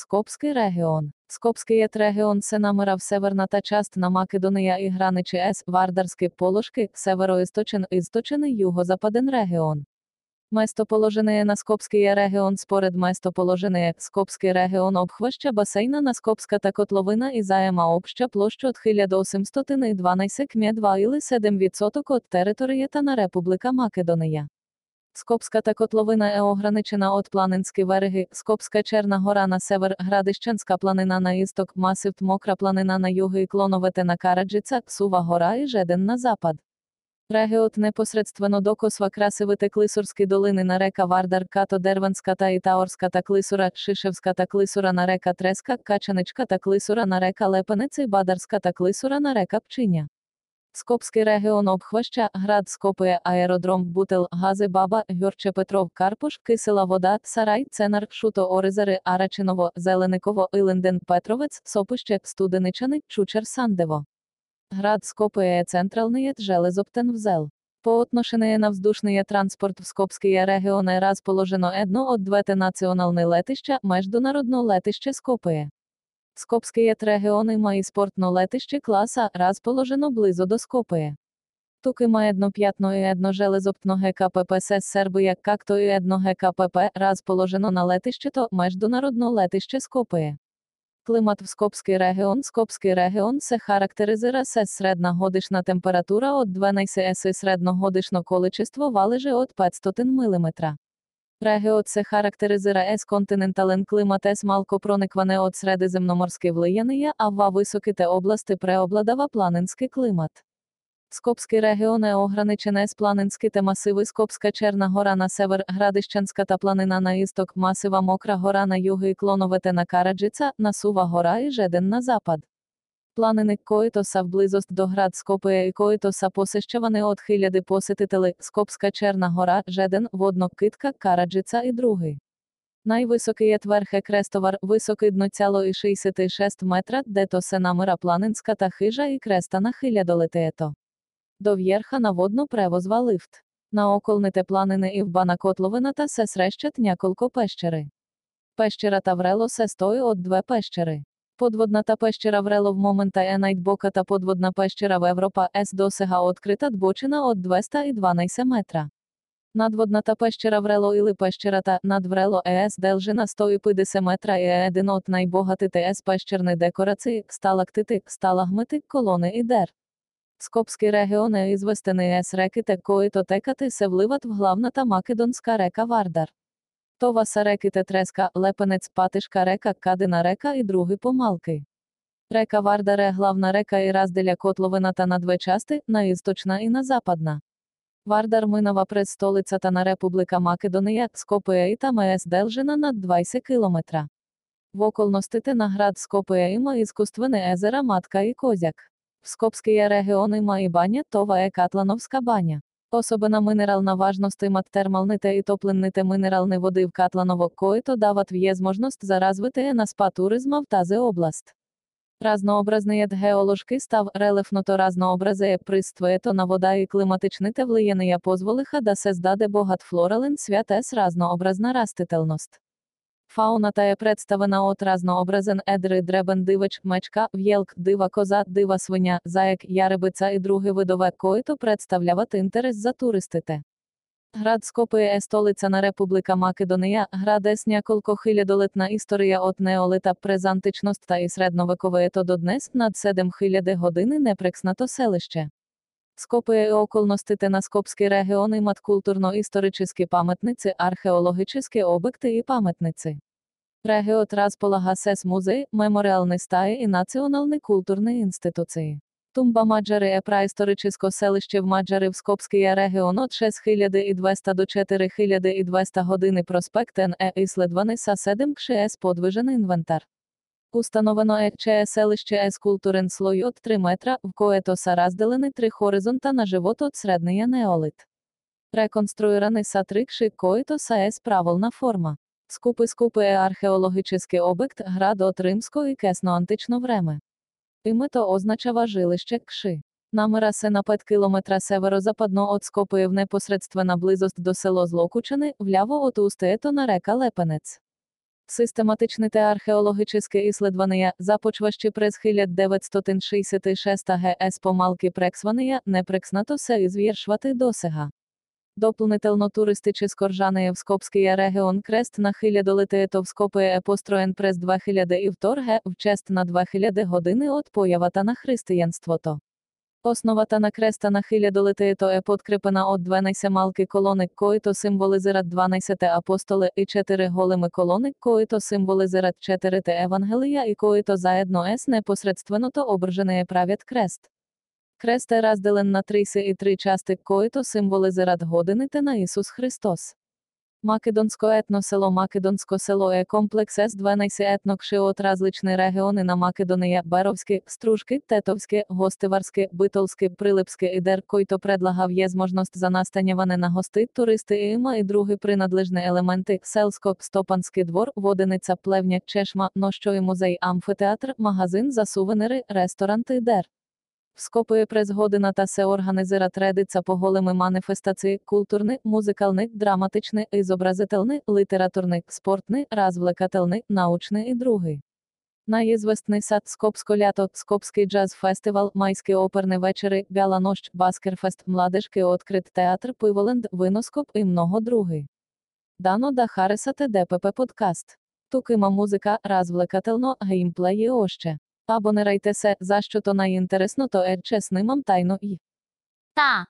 Скопський регіон. Скопський є регіон Сенамира в северна та частина Македонія і граничі С, Вардарські Полошки, Североісточин, Істочини, Юго-Западен регіон. Местоположений на Скопський регіон според местоположений Скопський регіон обхваща басейна на Скопська та котловина і займа обща площу от 1812 км 2 или 7% от території та на Републіка Македонія. Скопська та котловина е ограничена от Планинські береги, Скопська Черна гора на север, Градищенська планина на істок, Масив Мокра планина на юги і Клоновете на Караджиця, Сува гора і Жеден на запад. Регіот непосредственно до Косва Красивите Клисурські долини на река Вардар, Като Дерванська та Ітаорська та Клисура, Шишевська та Клисура на река Треска, Качаничка та Клисура на река Лепенець і Бадарська та Клисура на река Пчиня. Скопският регион обхваща, град Скопие, Аеродром, Бутел, Гази Баба, Гьорче Петров, Карпош, Кисела Вода, Сарай, Център, Шуто Оризари, Арачиново, Зелениково, Илинден, Петровец, Сопище, Студеничани, Чучер Сандево. Град Скопие е централен железопътен възел. По отношение на въздушния транспорт в Скопския регион е разположено едно от двете национални летища, международно летище Скопие. Скопський регіон має спортно летище класа, раз положено близо до Скопує. Туки має едно і едно железоптно ГКПП СС Сербія, както і едно ГКПП, раз положено на летище то международне летище Скопує. Климат в Скопський регіон Скопський регіон се характеризира се средна годишна температура от 12 еси средногодишно количество валежи от 500 мм. Регіот се характеризира ес континентален климат ес малко проникване от средиземноморське влияння, а ва високі те области преобладава планинський климат. Скопський регіон е ограничене з планинські те масиви Скопська Черна гора на север, Градищенська та планина на істок, масива Мокра гора на юги і Клоновете на Караджиця, Насува гора і Жеден на запад. Планини Коїтоса вблизость до град Скопия і Коїтоса посещавани от хиляди посетителі, Скопська Черна гора, Жеден, Воднокитка, Караджиця і другий. Найвисокий етверхе крестовар, високий дноцяло і 66 метра, де то сенамира планинська та хижа і креста на хиля долетеето. До в'єрха на водно превозва лифт. На околните планини і вбана котловина та се срещат няколко пещери. Пещера Таврело се стої от две пещери. Подводна та пещера в момента е та подводна пещера в Европа С досега открита дбочина от 212 метра. Надводна та пещера Врело или пещера та надврело ЕС делжина 150 метра і е один от найбогатити ес пещерни декорації, сталактити, сталагмити, колони і дер. Скопський регіон е ізвестений ес реки текої то текати се вливат в главна та македонська река Вардар. Товаса реки Тетреска, Лепенець, Патишка река, Кадина река і другі помалки. Река Вардаре главна река і разделя котловина та на две части, на істочна і на западна. Вардар минава през столицата на Република Македония, Скопие, и там е с дължина на 20 километра. В околностите на град Скопие има изкуствени езера Матка і Козяк. В Скопския регион има и баня, това е Катлановска баня. Особена минерална важност имат термалните и топлите минерални води в Катланово, което дават възможност за развитие на спа туризма в тази област. Разнообразният геоложки състав, релефното разнообразие, присъствието на вода и климатичните влияния позволиха да се създаде богат флорален свят с разнообразна растителност. Фауната е представена от разнообразен едрий дребен дивич, мечка, в'єлк, дива коза, дива свиня, заєк, яребиця і другі видове които представляват інтерес за туристите. Град Скопие е столиця на Републіка Македонія, град ес няколко хилядолетна історія от неолита презантичност та і средновековеето до днес над 7 хиляди години непрекснато селище. Скопие і околностите на Скопський регіон имат культурно-історичні пам'ятниці, археологічні об'єкти і пам'ятниці. Регіот розполага сес музей, меморіальні стаї і національні культурні інституції. Тумба Маджари е праісторичне селище в Маджари в Скопський регіон от 6200 до 4200 години проспект НЕ іследваний са 7 кшес подвижений інвентар. Установено е че селище е скултурен слой от 3 метра, в което са разделени три хоризонта на живот от средния неолит. Реконструирани са три кши, които са е правилна форма. Скупи скупи е археологічний об'єкт, град от римського і кесно-антично време. Імето означава жилище кши. Намира се на 5 кілометра северо-западно от Скопи в непосредствена близость до село Злокучини, вляво от устеето на река Лепенець. Систематичне те археологическе іследвання, започващі през 1966 ГС помалки прексвания, не прекснато се ізвіршвати досега. Доплнительно туристиче в Скопський регіон крест на хиля долетеето в Скопи построєн през 2002 ге в чест на 2000 години от появата на християнството. Основата на креста на хиля долетеето е подкрепена от 12 малки колони, коїто символизират 12 апостоли і 4 голими колони, коїто символизират 4 евангелія і коїто заедно ес непосредственото ображене правят крест. Крест е разделен на три си і три части, коїто символизират годините на Ісус Христос. Македонсько етно село Македонсько село е комплекс с 12 етнокши от различні регіони на Македонія, Баровське, Стружки, Тетовське, Гостиварське, Битолське, Прилипське і Дер, който предлагав є зможність за настаняване на гости, туристи і іма і другі принадлежні елементи, селско, Стопанський двор, Водениця, Плевня, Чешма, Нощо і музей, амфитеатр, магазин за сувенири, ресторанти, Дер. Скопує прес година та се организира тредиця по голими маніфестації, культурний, музикальний, драматичний, ізобразительний, літературний, спортний, розвлекательний, научний і другий. Наїзвестний сад Скопсько лято, Скопський джаз-фестивал, майські оперні вечори, Бяла нощ, Баскерфест, Младежки Открит театр, Пиволенд, Виноскоп і много другий. Дано да Хариса ДПП подкаст. Тукима музика, розвлекательно, геймплеї още. Абонирайте се, за що то найінтересно, то е чеснимам тайно і. Та,